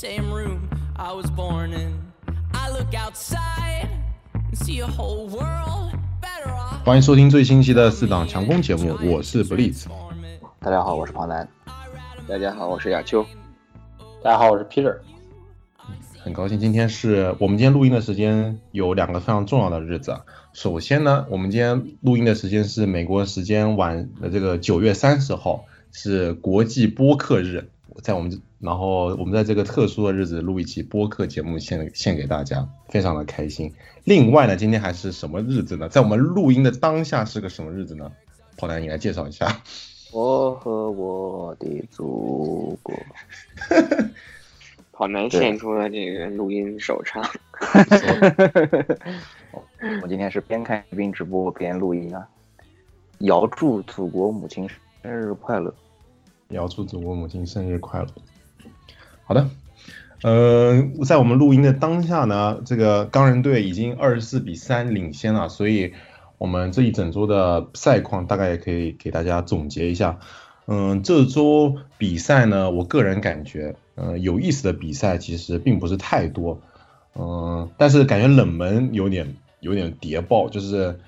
same room I was born in. I look outside and see a whole world better off. 欢迎收听最新期的四档强攻节目，我是 Blitz。大家好，我是庞南。大家好，我是亚秋。大家好，我是 Peter。很高兴今天是我们今天录音的时间有两个非常重要的日子啊。首先呢，我们今天录音的时间是美国时间晚的这个九月三十号，是国际播客日，在我们然后我们在这个特殊的日子录一期播客节目献献给大家，非常的开心。另外呢，今天还是什么日子呢？在我们录音的当下是个什么日子呢？跑男，你来介绍一下。我和我的祖国。跑男献出了这个录音首唱。我今天是边看边直播边录音啊！遥祝祖国母亲生日快乐！遥祝祖国母亲生日快乐！好的，呃，在我们录音的当下呢，这个钢人队已经二十四比三领先了，所以我们这一整周的赛况大概也可以给大家总结一下。嗯，这周比赛呢，我个人感觉，嗯，有意思的比赛其实并不是太多，嗯，但是感觉冷门有点有点谍报，就是，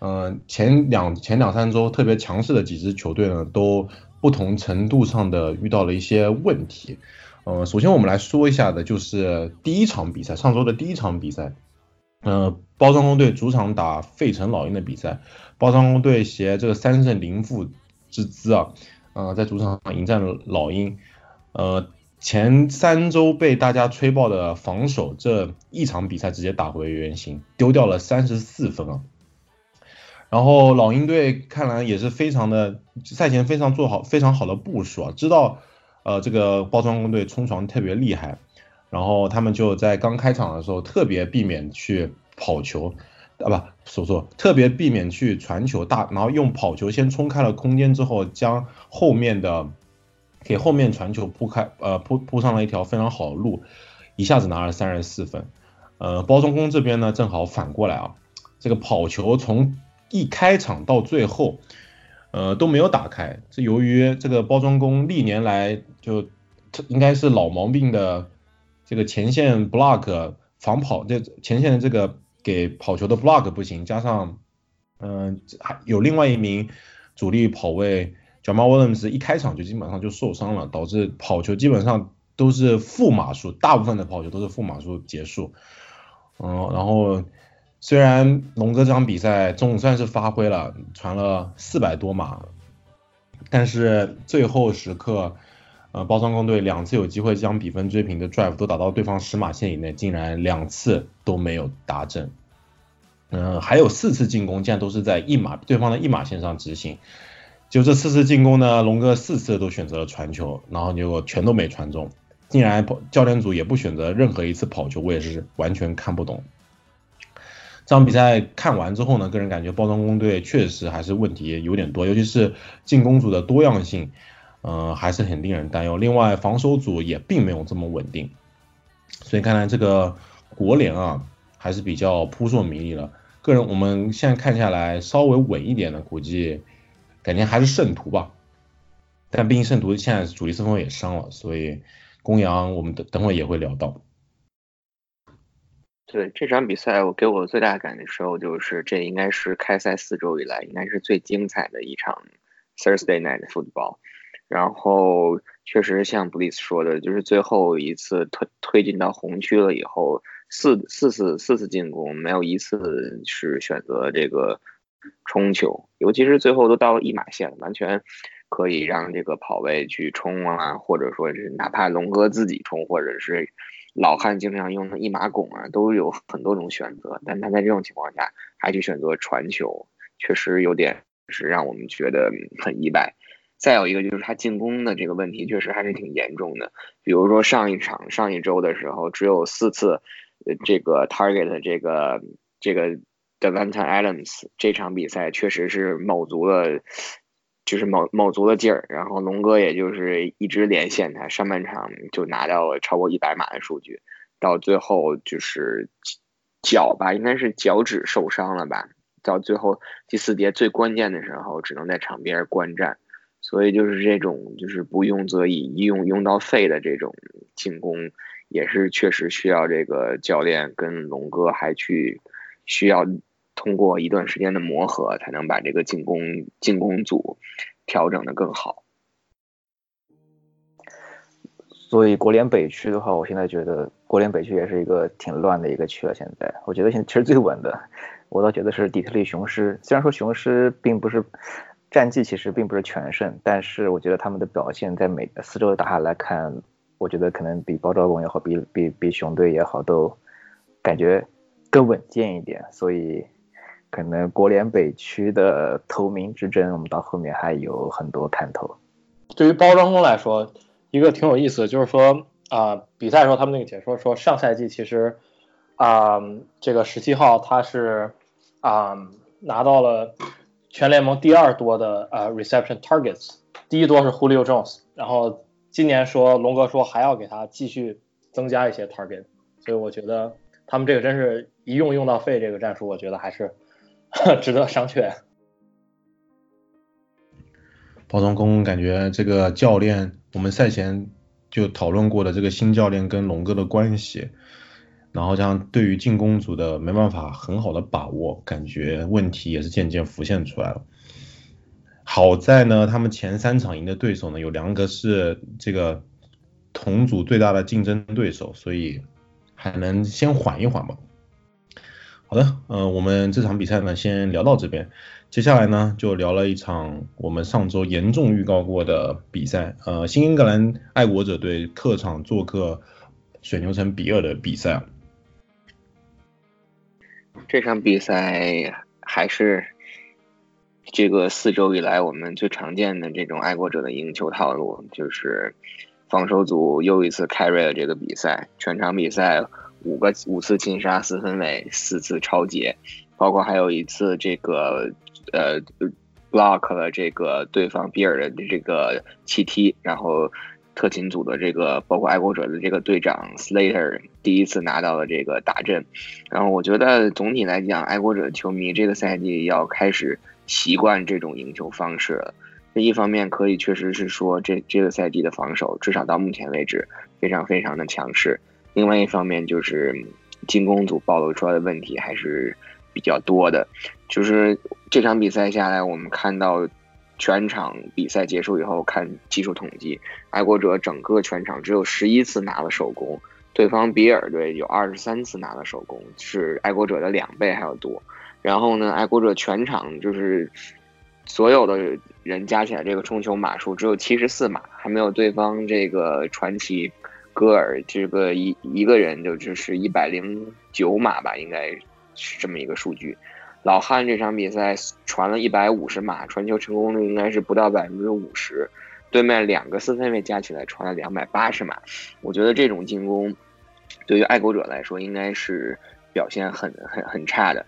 嗯，前两前两三周特别强势的几支球队呢，都不同程度上的遇到了一些问题，呃，首先我们来说一下的就是第一场比赛，上周的第一场比赛，呃，包装工队主场打费城老鹰的比赛，包装工队携这个三胜零负之姿啊。呃，在主场迎战老鹰，呃，前三周被大家吹爆的防守，这一场比赛直接打回原形，丢掉了三十四分啊。然后老鹰队看来也是非常的赛前非常做好非常好的部署啊，知道呃这个包装工队冲床特别厉害，然后他们就在刚开场的时候特别避免去跑球。啊不，说错，特别避免去传球大，然后用跑球先冲开了空间之后，将后面的给后面传球铺开，呃铺铺上了一条非常好的路，一下子拿了三十四分。呃，包装工这边呢正好反过来啊，这个跑球从一开场到最后，呃都没有打开，是由于这个包装工历年来就应该是老毛病的这个前线 block 防跑这前线的这个。给跑球的 block 不行，加上，嗯，还有另外一名主力跑位 Jamal Williams 一开场就基本上就受伤了，导致跑球基本上都是负码数，大部分的跑球都是负码数结束。嗯，然后虽然龙哥这场比赛总算是发挥了，传了四百多码，但是最后时刻。呃，包装工队两次有机会将比分追平的 drive 都打到对方十码线以内，竟然两次都没有达阵。嗯，还有四次进攻竟然都是在一码对方的一码线上执行。就这四次进攻呢，龙哥四次都选择了传球，然后结果全都没传中。竟然教练组也不选择任何一次跑球，我也是完全看不懂。这场比赛看完之后呢，个人感觉包装工队确实还是问题有点多，尤其是进攻组的多样性。嗯，还是很令人担忧。另外，防守组也并没有这么稳定，所以看来这个国联啊，还是比较扑朔迷离了。个人我们现在看下来，稍微稳一点的，估计感觉还是圣徒吧。但毕竟圣徒现在主力四分也伤了，所以公羊我们等等会也会聊到。对这场比赛，我给我最大感受就是，这应该是开赛四周以来应该是最精彩的一场 Thursday Night Football。然后确实像布里斯说的，就是最后一次推推进到红区了以后，四四次四次进攻，没有一次是选择这个冲球，尤其是最后都到了一码线，完全可以让这个跑位去冲啊，或者说是哪怕龙哥自己冲，或者是老汉经常用的一码拱啊，都有很多种选择。但他在这种情况下还去选择传球，确实有点是让我们觉得很意外。再有一个就是他进攻的这个问题，确实还是挺严重的。比如说上一场、上一周的时候，只有四次，呃，这个 target 这个这个 Devonta Adams 这场比赛确实是卯足了，就是卯卯足了劲儿。然后龙哥也就是一直连线他，上半场就拿到了超过一百码的数据，到最后就是脚吧，应该是脚趾受伤了吧？到最后第四节最关键的时候，只能在场边观战。所以就是这种就是不用则已，一用用到废的这种进攻，也是确实需要这个教练跟龙哥还去需要通过一段时间的磨合，才能把这个进攻进攻组调整的更好。所以国联北区的话，我现在觉得国联北区也是一个挺乱的一个区了。现在我觉得现在其实最稳的，我倒觉得是底特律雄狮。虽然说雄狮并不是战绩其实并不是全胜，但是我觉得他们的表现在每四周打下来看，我觉得可能比包招公也好，比比比熊队也好，都感觉更稳健一点。所以可能国联北区的头名之争，我们到后面还有很多看头。对于包装工来说。一个挺有意思的，就是说啊，比赛时候他们那个解说说，上赛季其实啊，这个十七号他是啊拿到了全联盟第二多的呃 reception targets，第一多是 Julio Jones，然后今年说龙哥说还要给他继续增加一些 target，所以我觉得他们这个真是一用用到废这个战术，我觉得还是 值得商榷。包装工感觉这个教练。我们赛前就讨论过的这个新教练跟龙哥的关系，然后这样对于进攻组的没办法很好的把握，感觉问题也是渐渐浮现出来了。好在呢，他们前三场赢的对手呢有两个是这个同组最大的竞争对手，所以还能先缓一缓吧。好的，嗯，我们这场比赛呢先聊到这边。接下来呢，就聊了一场我们上周严重预告过的比赛，呃，新英格兰爱国者队客场做客水牛城比尔的比赛。这场比赛还是这个四周以来我们最常见的这种爱国者的赢球套路，就是防守组又一次 carry 了这个比赛，全场比赛五个五次擒杀四分卫，四次超节，包括还有一次这个。呃，block 了这个对方比尔的这个气踢，然后特勤组的这个包括爱国者的这个队长 Slater 第一次拿到了这个大阵，然后我觉得总体来讲，爱国者球迷这个赛季要开始习惯这种赢球方式了。这一方面可以确实是说这这个赛季的防守至少到目前为止非常非常的强势，另外一方面就是进攻组暴露出来的问题还是比较多的。就是这场比赛下来，我们看到全场比赛结束以后看技术统计，爱国者整个全场只有十一次拿了手攻，对方比尔队有二十三次拿了手攻，是爱国者的两倍还要多。然后呢，爱国者全场就是所有的人加起来这个冲球码数只有七十四码，还没有对方这个传奇戈尔这个一一个人就就是一百零九码吧，应该是这么一个数据。老汉这场比赛传了一百五十码，传球成功率应该是不到百分之五十。对面两个四分卫加起来传了两百八十码，我觉得这种进攻对于爱国者来说应该是表现很很很差的。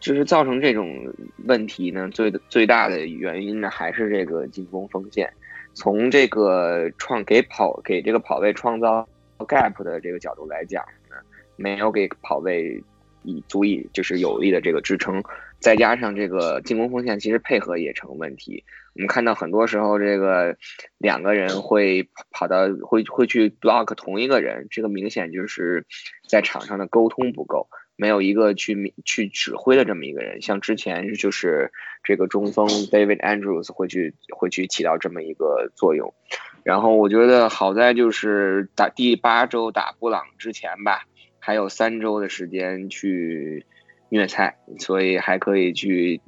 就是造成这种问题呢，最最大的原因呢还是这个进攻锋线。从这个创给跑给这个跑位创造 gap 的这个角度来讲呢，没有给跑位。以足以就是有力的这个支撑，再加上这个进攻锋线其实配合也成问题。我们看到很多时候这个两个人会跑到会会去 block 同一个人，这个明显就是在场上的沟通不够，没有一个去去指挥的这么一个人。像之前就是这个中锋 David Andrews 会去会去起到这么一个作用。然后我觉得好在就是打第八周打布朗之前吧。还有三周的时间去虐菜，所以还可以去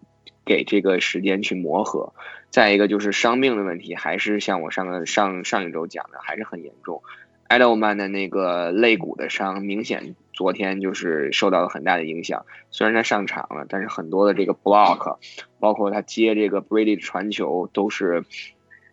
给这个时间去磨合。再一个就是伤病的问题，还是像我上个上上一周讲的，还是很严重。艾德曼的那个肋骨的伤，明显昨天就是受到了很大的影响。虽然他上场了，但是很多的这个 block，包括他接这个 Brady 的传球，都是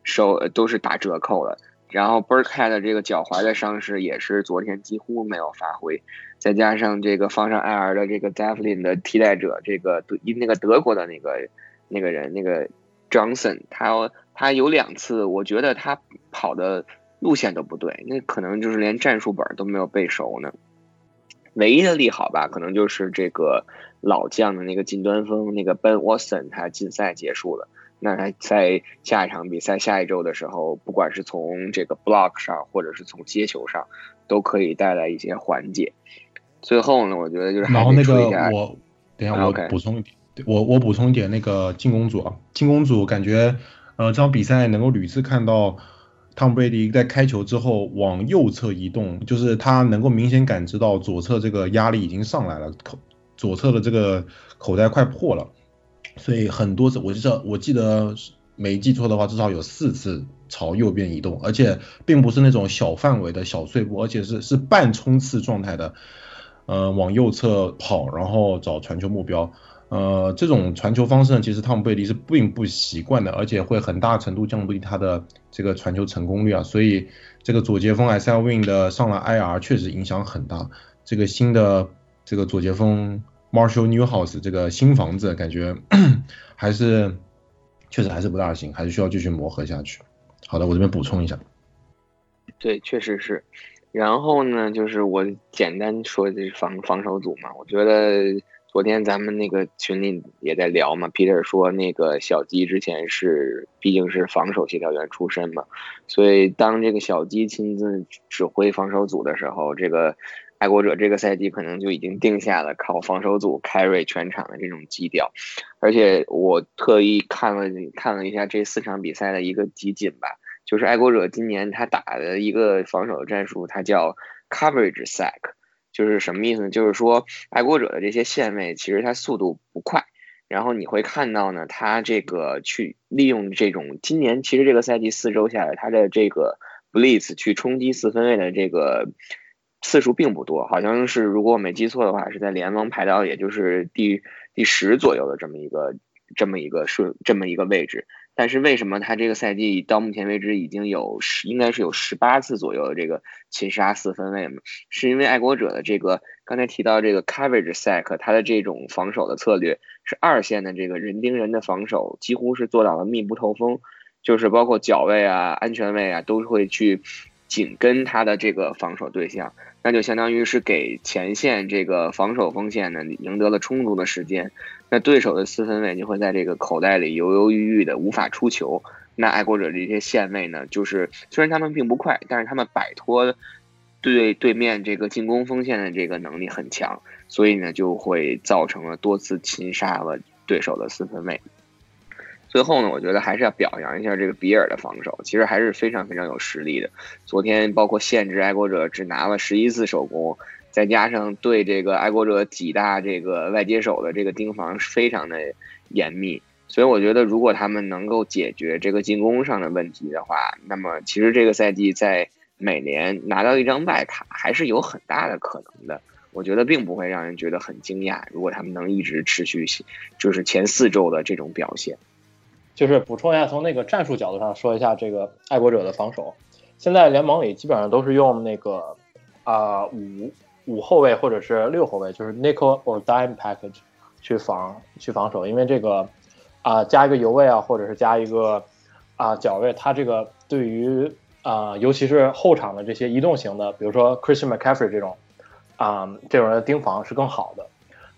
受都是打折扣了。然后 Burkhead 的这个脚踝的伤势也是昨天几乎没有发挥，再加上这个放上 IR 的这个 Devlin 的替代者，这个德那个德国的那个那个人那个 Johnson，他他有两次，我觉得他跑的路线都不对，那可能就是连战术本都没有背熟呢。唯一的利好吧，可能就是这个老将的那个近端锋那个 Ben Watson，他禁赛结束了。那他在下一场比赛下一周的时候，不管是从这个 block 上，或者是从接球上，都可以带来一些缓解。最后呢，我觉得就是然后那个我等一下我补充一点，我我补充一点那个进攻组啊，进攻组感觉呃这场比赛能够屡次看到汤姆布雷迪在开球之后往右侧移动，就是他能够明显感知到左侧这个压力已经上来了，口左侧的这个口袋快破了，所以很多次我记得我记得没记错的话，至少有四次朝右边移动，而且并不是那种小范围的小碎步，而且是是半冲刺状态的。呃，往右侧跑，然后找传球目标。呃，这种传球方式呢，其实汤姆贝利是并不习惯的，而且会很大程度降低他的这个传球成功率啊。所以这个左截锋 S L Win 的上了 IR 确实影响很大。这个新的这个左截锋 Marshall Newhouse 这个新房子，感觉还是确实还是不大行，还是需要继续磨合下去。好的，我这边补充一下。对，确实是。然后呢，就是我简单说的是防防守组嘛，我觉得昨天咱们那个群里也在聊嘛，Peter 说那个小鸡之前是毕竟是防守协调员出身嘛，所以当这个小鸡亲自指挥防守组的时候，这个爱国者这个赛季可能就已经定下了靠防守组 carry 全场的这种基调，而且我特意看了看了一下这四场比赛的一个集锦吧。就是爱国者今年他打的一个防守战术，它叫 coverage sack，就是什么意思呢？就是说爱国者的这些线位其实它速度不快，然后你会看到呢，他这个去利用这种今年其实这个赛季四周下来，他的这个 blitz 去冲击四分位的这个次数并不多，好像是如果我没记错的话，是在联盟排到也就是第第十左右的这么一个这么一个顺这么一个位置。但是为什么他这个赛季到目前为止已经有十，应该是有十八次左右的这个擒杀四分卫嘛？是因为爱国者的这个刚才提到这个 coverage sack，他的这种防守的策略是二线的这个人盯人的防守，几乎是做到了密不透风，就是包括脚位啊、安全位啊，都会去紧跟他的这个防守对象，那就相当于是给前线这个防守锋线呢赢得了充足的时间。那对手的四分卫就会在这个口袋里犹犹豫豫的无法出球。那爱国者这些线位呢，就是虽然他们并不快，但是他们摆脱对对面这个进攻锋线的这个能力很强，所以呢就会造成了多次擒杀了对手的四分卫。最后呢，我觉得还是要表扬一下这个比尔的防守，其实还是非常非常有实力的。昨天包括限制爱国者只拿了十一次手攻。再加上对这个爱国者几大这个外接手的这个盯防非常的严密，所以我觉得如果他们能够解决这个进攻上的问题的话，那么其实这个赛季在美联拿到一张外卡还是有很大的可能的。我觉得并不会让人觉得很惊讶，如果他们能一直持续就是前四周的这种表现。就是补充一下，从那个战术角度上说一下这个爱国者的防守，现在联盟里基本上都是用那个啊五。五后卫或者是六后卫，就是 nickel or dime package 去防去防守，因为这个啊加一个油位啊，或者是加一个啊脚位，他这个对于啊尤其是后场的这些移动型的，比如说 Christian McCaffrey 这种啊这种人的盯防是更好的。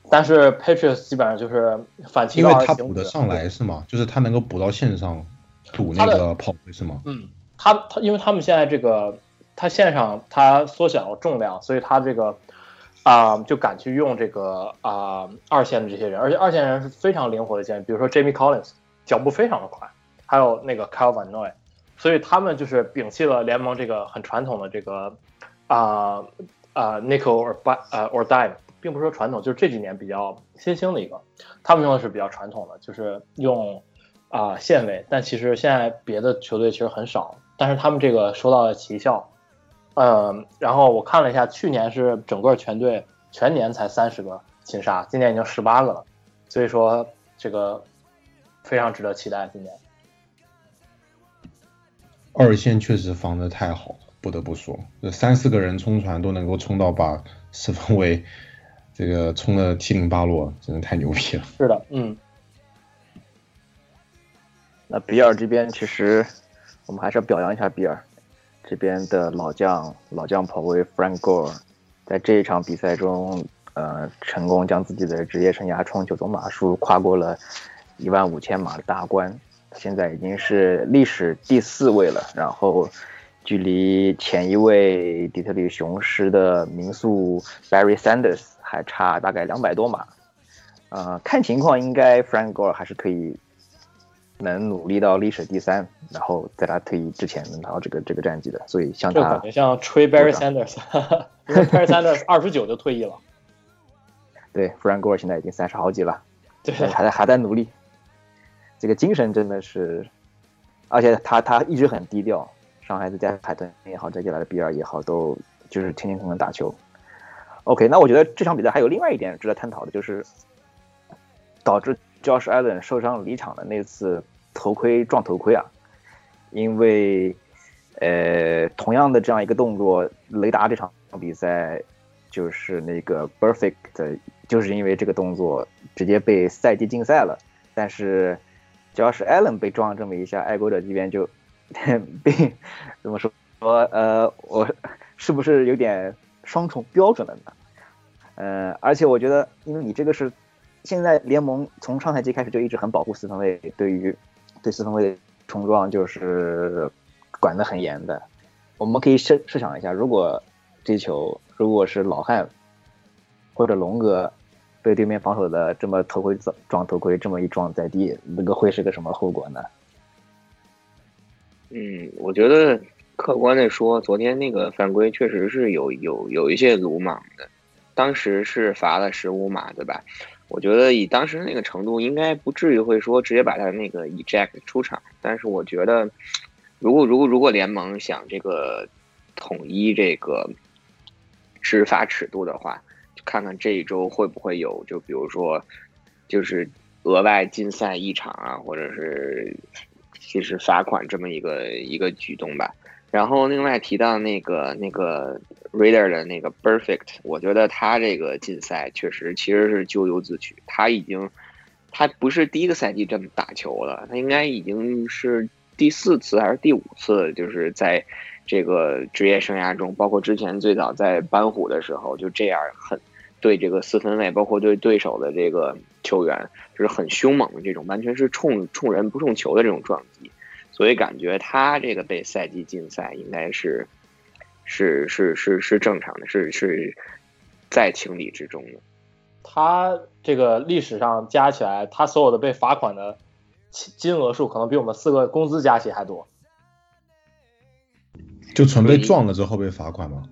但是 Patriots 基本上就是反其道而行之，因为他补得上来是吗？就是他能够补到线上堵那个跑位是吗？嗯，他他因为他们现在这个。他线上他缩小了重量，所以他这个啊就敢去用这个啊二线的这些人，而且二线人是非常灵活的线，比如说 Jamie Collins 脚步非常的快，还有那个 Kyle Van Noy，所以他们就是摒弃了联盟这个很传统的这个啊啊 nickel or by 呃 or dime，并不是说传统，就是这几年比较新兴的一个，他们用的是比较传统的，就是用啊线位，但其实现在别的球队其实很少，但是他们这个收到了奇效。嗯，然后我看了一下，去年是整个全队全年才三十个擒杀，今年已经十八个了，所以说这个非常值得期待。今年二线确实防的太好了，不得不说，这三四个人冲传都能够冲到把四分卫这个冲的七零八落，真的太牛逼了。是的，嗯。那比尔这边其实我们还是要表扬一下比尔。这边的老将老将跑位 Frank Gore，在这一场比赛中，呃，成功将自己的职业生涯冲球总码数跨过了一万五千码的大关。现在已经是历史第四位了，然后距离前一位底特律雄狮的名宿 Barry Sanders 还差大概两百多码。呃，看情况应该 Frank Gore 还是可以能努力到历史第三，然后在他退役之前能拿到这个这个战绩的。所以像他这感觉像吹 Barry Sanders，因为 Barry Sanders 二十九就退役了。对，Frank Gore 现在已经三十好几了，对，还在还在努力。这个精神真的是，而且他他一直很低调。上海在海豚也好，在接下来的比尔也好，都就是天天可能打球。OK，那我觉得这场比赛还有另外一点值得探讨的，就是导致 Josh Allen 受伤离场的那次头盔撞头盔啊，因为呃同样的这样一个动作，雷达这场比赛就是那个 Perfect，就是因为这个动作直接被赛季禁赛了，但是。只要是 Allen 被撞这么一下，爱国者这边就 被怎么说？说呃，我是不是有点双重标准了呢？呃，而且我觉得，因为你这个是现在联盟从上赛季开始就一直很保护四分卫，对于对四分卫冲撞就是管得很严的。我们可以设设想一下，如果这球如果是老汉或者龙哥。被对面防守的这么头盔撞撞头盔，这么一撞在地，那个会是个什么后果呢？嗯，我觉得客观的说，昨天那个犯规确实是有有有一些鲁莽的，当时是罚了十五码，对吧？我觉得以当时那个程度，应该不至于会说直接把他那个 eject 出场。但是我觉得，如果如果如果联盟想这个统一这个执法尺度的话。看看这一周会不会有，就比如说，就是额外禁赛一场啊，或者是其实罚款这么一个一个举动吧。然后另外提到那个那个 Reader 的那个 Perfect，我觉得他这个禁赛确实其实是咎由自取。他已经他不是第一个赛季这么打球了，他应该已经是第四次还是第五次，就是在这个职业生涯中，包括之前最早在班虎的时候就这样很。对这个四分卫，包括对对手的这个球员，就是很凶猛的这种，完全是冲冲人不冲球的这种撞击，所以感觉他这个被赛季禁赛应该是是是是是正常的，是是在情理之中的。他这个历史上加起来，他所有的被罚款的金额数，可能比我们四个工资加起还多。就纯被撞了之后被罚款吗？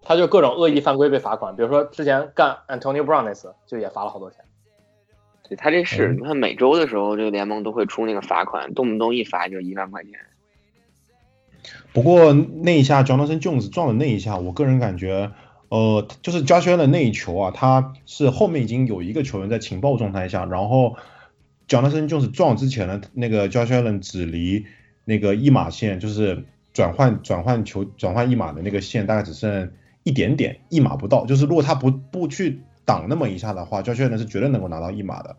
他就各种恶意犯规被罚款，比如说之前干 Antonio Brown 那次就也罚了好多钱。对他这是，你看每周的时候，这个联盟都会出那个罚款，动不动一罚就一万块钱。不过那一下 Jonathan Jones 撞的那一下，我个人感觉，呃，就是 Josh Allen 那一球啊，他是后面已经有一个球员在情报状态下，然后 Jonathan Jones 撞之前呢，那个 Josh Allen 只离那个一码线，就是转换转换球转换一码的那个线，大概只剩。一点点一码不到，就是如果他不不去挡那么一下的话，焦确呢是绝对能够拿到一码的。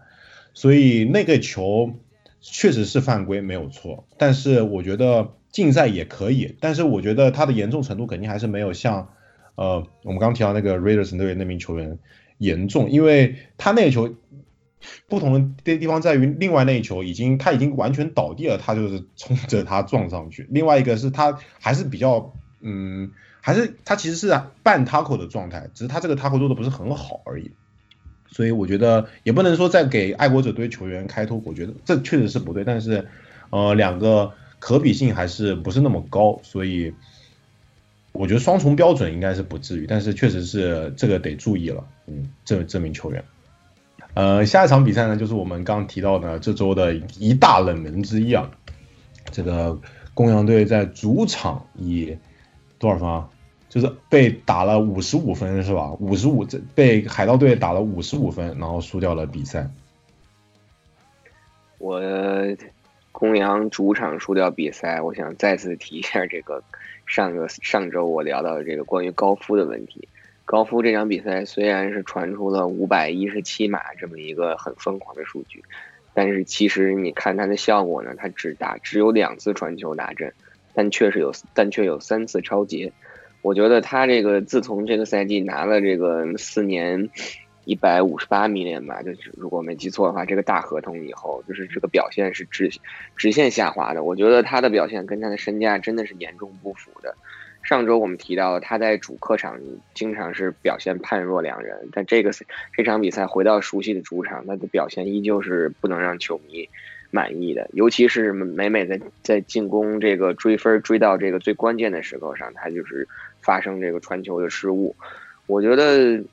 所以那个球确实是犯规没有错，但是我觉得竞赛也可以，但是我觉得他的严重程度肯定还是没有像呃我们刚提到那个 Raiders 队那名球员严重，因为他那个球不同的地方在于，另外那一球已经他已经完全倒地了，他就是冲着他撞上去，另外一个是他还是比较嗯。还是他其实是半 tackle 的状态，只是他这个 tackle 做的不是很好而已，所以我觉得也不能说再给爱国者队球员开脱，我觉得这确实是不对，但是呃两个可比性还是不是那么高，所以我觉得双重标准应该是不至于，但是确实是这个得注意了，嗯，这这名球员，呃下一场比赛呢就是我们刚提到的这周的一大冷门之一啊，这个公羊队在主场以多少分啊？就是被打了五十五分是吧？五十五这被海盗队打了五十五分，然后输掉了比赛。我公羊主场输掉比赛，我想再次提一下这个上个上周我聊到的这个关于高夫的问题。高夫这场比赛虽然是传出了五百一十七码这么一个很疯狂的数据，但是其实你看他的效果呢，他只打只有两次传球打阵，但确实有但却有三次超节。我觉得他这个自从这个赛季拿了这个四年一百五十八 million 吧，就是如果没记错的话，这个大合同以后，就是这个表现是直直线下滑的。我觉得他的表现跟他的身价真的是严重不符的。上周我们提到他在主客场经常是表现判若两人，但这个这场比赛回到熟悉的主场，他的表现依旧是不能让球迷满意的。尤其是每每在在进攻这个追分追到这个最关键的时刻上，他就是发生这个传球的失误。我觉得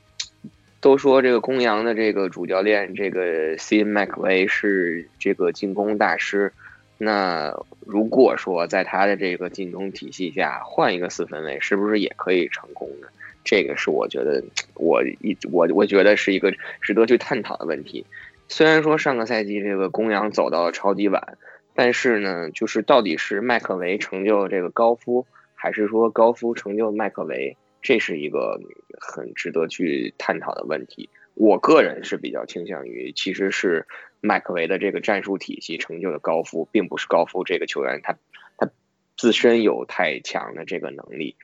都说这个公羊的这个主教练这个 C. 麦克维是这个进攻大师。那如果说在他的这个进攻体系下换一个四分卫，是不是也可以成功呢？这个是我觉得我一我我觉得是一个值得去探讨的问题。虽然说上个赛季这个公羊走到了超级碗，但是呢，就是到底是麦克维成就了这个高夫，还是说高夫成就麦克维，这是一个很值得去探讨的问题。我个人是比较倾向于，其实是。麦克维的这个战术体系成就了高夫，并不是高夫这个球员他他自身有太强的这个能力。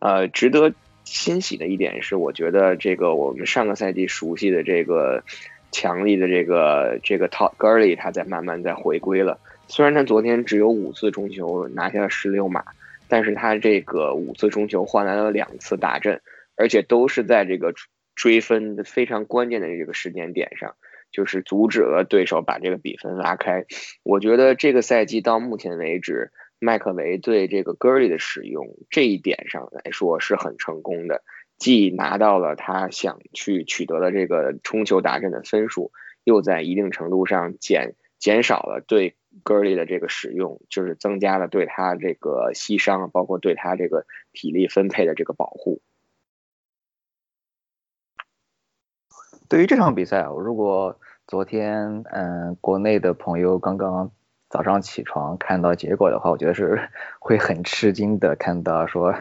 呃，值得欣喜的一点是，我觉得这个我们上个赛季熟悉的这个强力的这个这个 Top Gurley 他在慢慢在回归了。虽然他昨天只有五次中球拿下了十六码，但是他这个五次中球换来了两次大阵，而且都是在这个追分非常关键的这个时间点上。就是阻止了对手把这个比分拉开。我觉得这个赛季到目前为止，麦克维对这个 g u r l y 的使用这一点上来说是很成功的，既拿到了他想去取得的这个冲球达阵的分数，又在一定程度上减减少了对 Gurley 的这个使用，就是增加了对他这个牺牲，包括对他这个体力分配的这个保护。对于这场比赛，如果昨天嗯，国内的朋友刚刚早上起床看到结果的话，我觉得是会很吃惊的。看到说，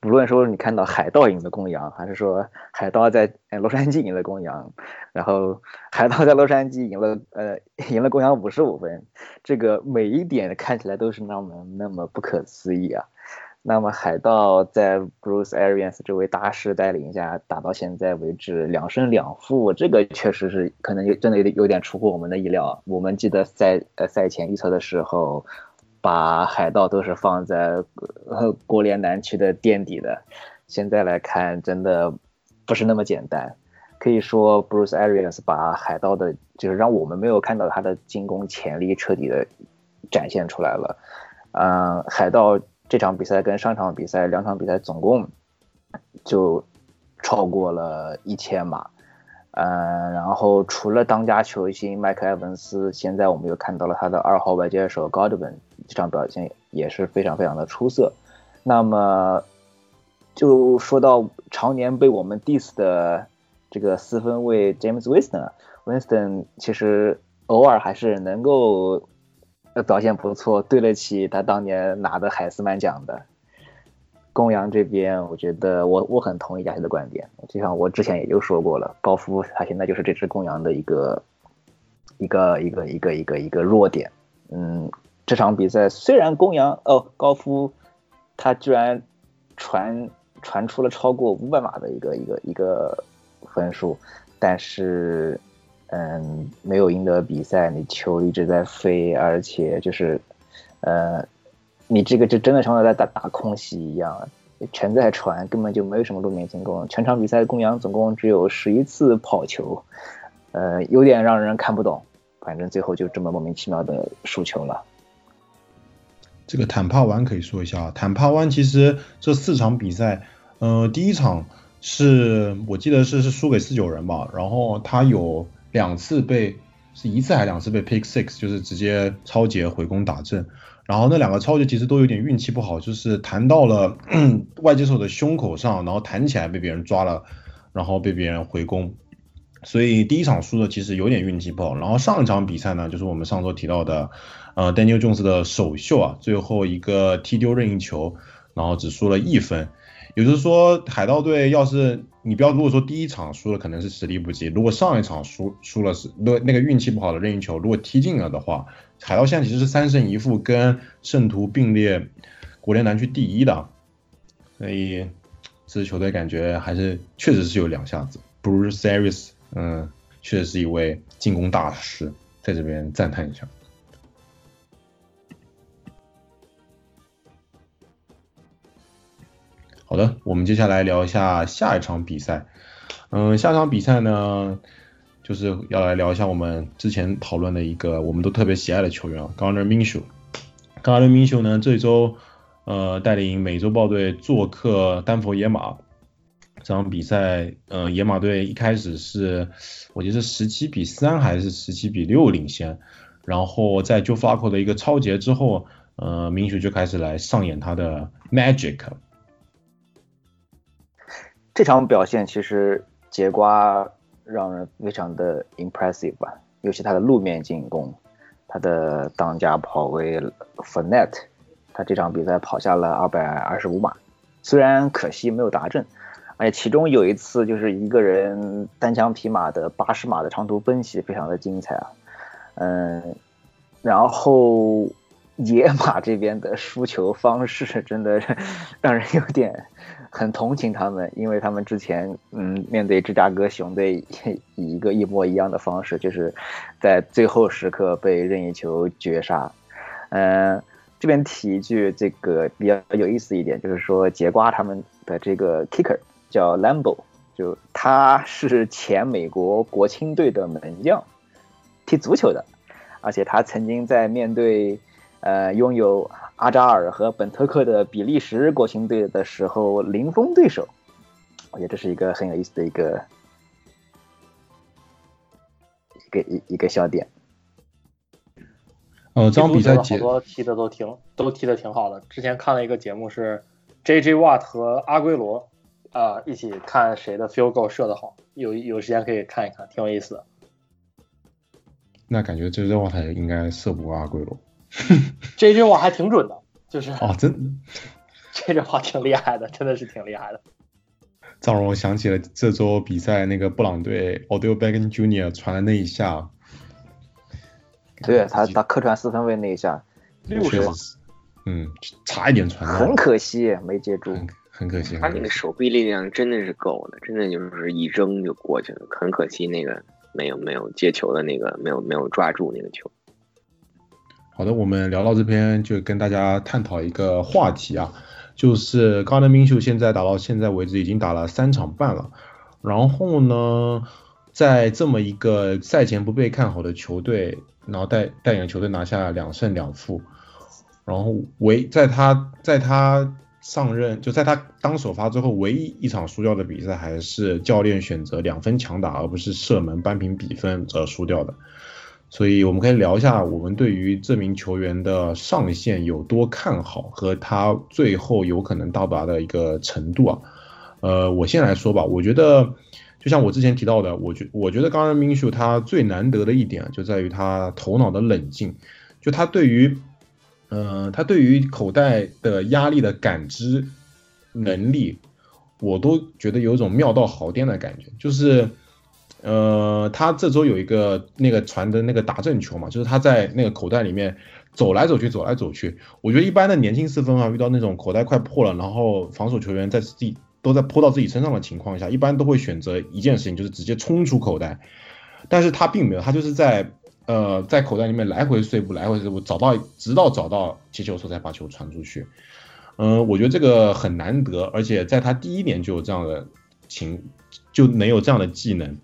不论说你看到海盗赢了公羊，还是说海盗在洛杉矶赢了公羊，然后海盗在洛杉矶赢了呃赢了公羊五十五分，这个每一点看起来都是那么那么不可思议啊。那么海盗在 Bruce Arians 这位大师带领下，打到现在为止两胜两负，这个确实是可能有真的有点有点出乎我们的意料。我们记得赛呃赛前预测的时候，把海盗都是放在呃国联南区的垫底的，现在来看真的不是那么简单。可以说 Bruce Arians 把海盗的，就是让我们没有看到他的进攻潜力彻底的展现出来了。嗯，海盗。这场比赛跟上场比赛两场比赛总共就超过了一千码，嗯，然后除了当家球星麦克埃文斯，现在我们又看到了他的二号外接手 Godwin，这场表现也是非常非常的出色。那么就说到常年被我们 diss 的这个四分卫 James Winston，Winston 其实偶尔还是能够。表现不错，对得起他当年拿的海斯曼奖的。公羊这边，我觉得我我很同意嘉琪的观点，就像我之前也就说过了，高夫他现在就是这只公羊的一个一个一个一个一个一个弱点。嗯，这场比赛虽然公羊哦高夫他居然传传出了超过五百码的一个一个一个分数，但是。嗯，没有赢得比赛，你球一直在飞，而且就是，呃，你这个就真的像在打打空袭一样，全在传，根本就没有什么路面进攻。全场比赛，公羊总共只有十一次跑球，呃，有点让人看不懂。反正最后就这么莫名其妙的输球了。这个坦帕湾可以说一下，坦帕湾其实这四场比赛，呃，第一场是我记得是是输给四九人吧，然后他有。两次被是一次还是两次被 pick six，就是直接超节回攻打正，然后那两个超节其实都有点运气不好，就是弹到了 外接手的胸口上，然后弹起来被别人抓了，然后被别人回攻，所以第一场输的其实有点运气不好。然后上一场比赛呢，就是我们上周提到的，呃，Daniel Jones 的首秀啊，最后一个踢丢任意球，然后只输了一分。也就是说，海盗队要是你不要，如果说第一场输了，可能是实力不济；如果上一场输输了是那那个运气不好的任意球，如果踢进了的话，海盗现在其实是三胜一负，跟圣徒并列国联南区第一的。所以这支球队感觉还是确实是有两下子，Bruce Arians 嗯，确实是一位进攻大师，在这边赞叹一下。好的，我们接下来聊一下下一场比赛。嗯，下场比赛呢，就是要来聊一下我们之前讨论的一个我们都特别喜爱的球员啊，Garner Minshew。Garner Minshew 呢，这周呃带领美洲豹队做客丹佛野马。这场比赛，呃，野马队一开始是，我觉得是十七比三还是十七比六领先，然后在 Jofaco 的一个超节之后，呃，明雪就开始来上演他的 magic。这场表现其实节瓜让人非常的 impressive 吧，尤其他的路面进攻，他的当家跑位 f o r n e t 他这场比赛跑下了二百二十五码，虽然可惜没有达阵。哎，其中有一次就是一个人单枪匹马的八十码的长途奔袭，非常的精彩啊。嗯，然后野马这边的输球方式真的让人有点很同情他们，因为他们之前嗯面对芝加哥熊队以一个一模一样的方式，就是在最后时刻被任意球绝杀。嗯，这边提一句这个比较有意思一点，就是说节瓜他们的这个 kicker。叫 Lambo，就他是前美国国青队的门将，踢足球的，而且他曾经在面对呃拥有阿扎尔和本特克的比利时国青队的时候零封对手，我觉得这是一个很有意思的一个一个一一个小点。呃，这场比赛好多踢的都挺都踢的挺好的，之前看了一个节目是 J.J. Watt 和阿圭罗。啊，一起看谁的 field goal 射的好，有有时间可以看一看，挺有意思的。那感觉这这话他应该射不过阿圭罗。这句话还挺准的，就是哦，真 这句话挺厉害的，真的是挺厉害的。让我想起了这周比赛那个布朗队 Odell Beckham Jr. 传的那一下。对他他客串四分卫那一下，六十码，嗯，差一点传很可惜没接住。很可惜，他那个手臂力量真的是够的，真的就是一扔就过去了。很可惜那个没有没有接球的那个没有没有抓住那个球。好的，我们聊到这边就跟大家探讨一个话题啊，就是高能明秀现在打到现在为止已经打了三场半了，然后呢，在这么一个赛前不被看好的球队，然后带带领球队拿下两胜两负，然后唯在他在他。上任就在他当首发之后，唯一一场输掉的比赛还是教练选择两分强打，而不是射门扳平比分而输掉的。所以我们可以聊一下我们对于这名球员的上限有多看好，和他最后有可能到达的一个程度啊。呃，我先来说吧，我觉得就像我之前提到的，我觉我觉得刚刚明秀他最难得的一点就在于他头脑的冷静，就他对于。嗯，他对于口袋的压力的感知能力，我都觉得有一种妙到好颠的感觉。就是，呃，他这周有一个那个传的那个打正球嘛，就是他在那个口袋里面走来走去，走来走去。我觉得一般的年轻四分啊，遇到那种口袋快破了，然后防守球员在自己都在扑到自己身上的情况下，一般都会选择一件事情，就是直接冲出口袋。但是他并没有，他就是在。呃，在口袋里面来回碎步，来回碎步，找到直到找到接球时候才把球传出去。嗯，我觉得这个很难得，而且在他第一年就有这样的情，就能有这样的技能，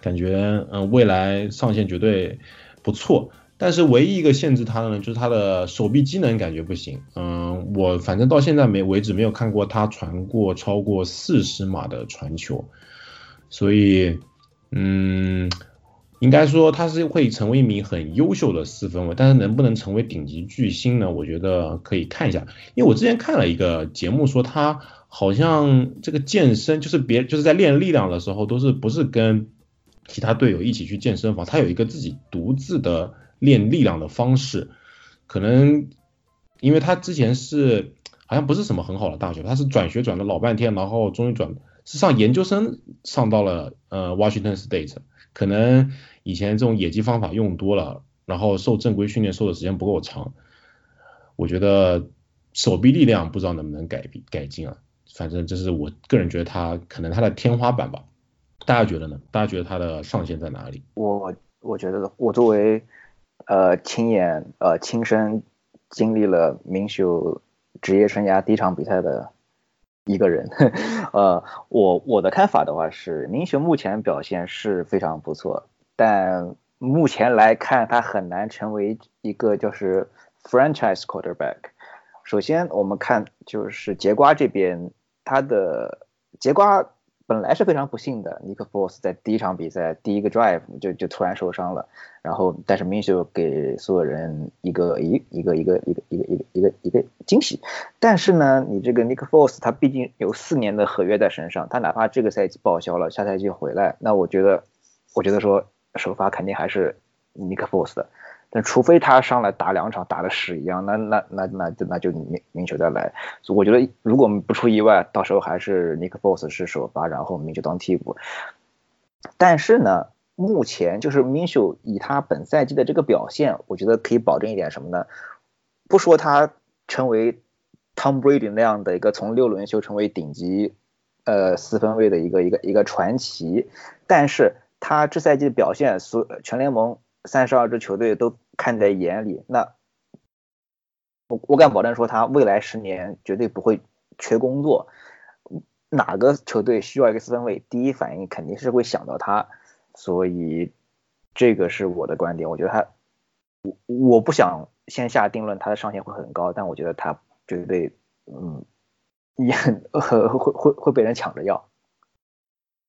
感觉嗯未来上限绝对不错。但是唯一一个限制他的呢，就是他的手臂机能感觉不行。嗯，我反正到现在没为止没有看过他传过超过四十码的传球，所以嗯。应该说他是会成为一名很优秀的四分卫，但是能不能成为顶级巨星呢？我觉得可以看一下，因为我之前看了一个节目，说他好像这个健身就是别就是在练力量的时候都是不是跟其他队友一起去健身房，他有一个自己独自的练力量的方式，可能因为他之前是好像不是什么很好的大学，他是转学转了老半天，然后终于转是上研究生上到了呃 Washington State。可能以前这种野鸡方法用多了，然后受正规训练受的时间不够长，我觉得手臂力量不知道能不能改改进啊。反正这是我个人觉得他可能他的天花板吧。大家觉得呢？大家觉得他的上限在哪里？我我觉得我作为呃亲眼呃亲身经历了明秀职业生涯第一场比赛的一个人，呃，我我的看法的话是，林雄目前表现是非常不错，但目前来看他很难成为一个就是 franchise quarterback。首先我们看就是节瓜这边，他的节瓜。本来是非常不幸的，Nick Foles 在第一场比赛第一个 drive 就就突然受伤了，然后但是 m i n s h 给所有人一个一一个一个一个一个一个一个一个惊喜，但是呢，你这个 Nick Foles 他毕竟有四年的合约在身上，他哪怕这个赛季报销了，下赛季回来，那我觉得我觉得说首发肯定还是 Nick Foles 的。但除非他上来打两场打的屎一样，那那那那就那就明明球再来。我觉得如果我们不出意外，到时候还是 Nick Foss 是首发，然后明球当替补。但是呢，目前就是明秀以他本赛季的这个表现，我觉得可以保证一点什么呢？不说他成为 Tom Brady 那样的一个从六轮秀成为顶级呃四分卫的一个一个一个传奇，但是他这赛季的表现，所全联盟。三十二支球队都看在眼里，那我我敢保证说，他未来十年绝对不会缺工作。哪个球队需要一个四分卫，第一反应肯定是会想到他，所以这个是我的观点。我觉得他，我我不想先下定论，他的上限会很高，但我觉得他绝对，嗯，也很会会会被人抢着要。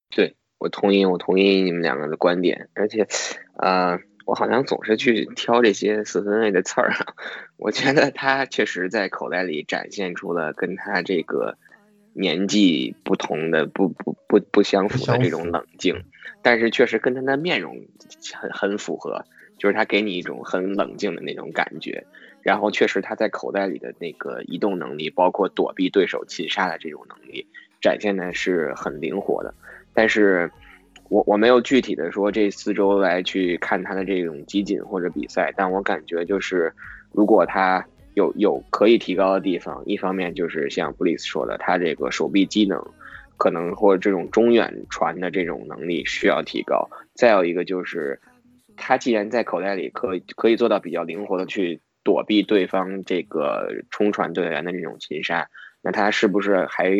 对我同意，我同意你们两个的观点，而且，啊。我好像总是去挑这些四分卫的刺儿，我觉得他确实在口袋里展现出了跟他这个年纪不同的、不不不不相符的这种冷静，但是确实跟他的面容很很符合，就是他给你一种很冷静的那种感觉。然后确实他在口袋里的那个移动能力，包括躲避对手擒杀的这种能力，展现的是很灵活的，但是。我我没有具体的说这四周来去看他的这种集锦或者比赛，但我感觉就是，如果他有有可以提高的地方，一方面就是像布里斯说的，他这个手臂机能可能或者这种中远传的这种能力需要提高，再有一个就是，他既然在口袋里可可以做到比较灵活的去躲避对方这个冲传队员的这种擒杀，那他是不是还？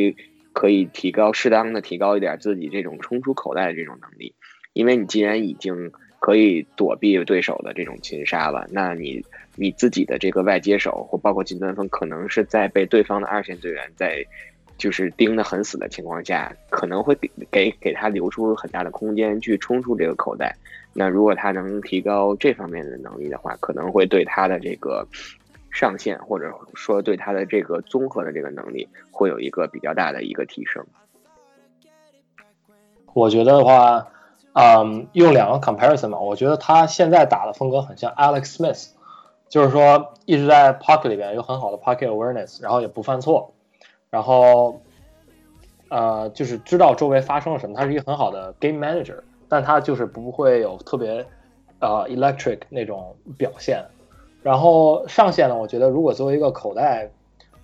可以提高适当的提高一点自己这种冲出口袋的这种能力，因为你既然已经可以躲避对手的这种擒杀了，那你你自己的这个外接手或包括近端锋，可能是在被对方的二线队员在就是盯得很死的情况下，可能会给给给他留出很大的空间去冲出这个口袋。那如果他能提高这方面的能力的话，可能会对他的这个。上限或者说对他的这个综合的这个能力会有一个比较大的一个提升。我觉得的话，嗯，用两个 comparison 吧，我觉得他现在打的风格很像 Alex Smith，就是说一直在 pocket 里边有很好的 pocket awareness，然后也不犯错，然后呃就是知道周围发生了什么，他是一个很好的 game manager，但他就是不会有特别呃 electric 那种表现。然后上限呢？我觉得如果作为一个口袋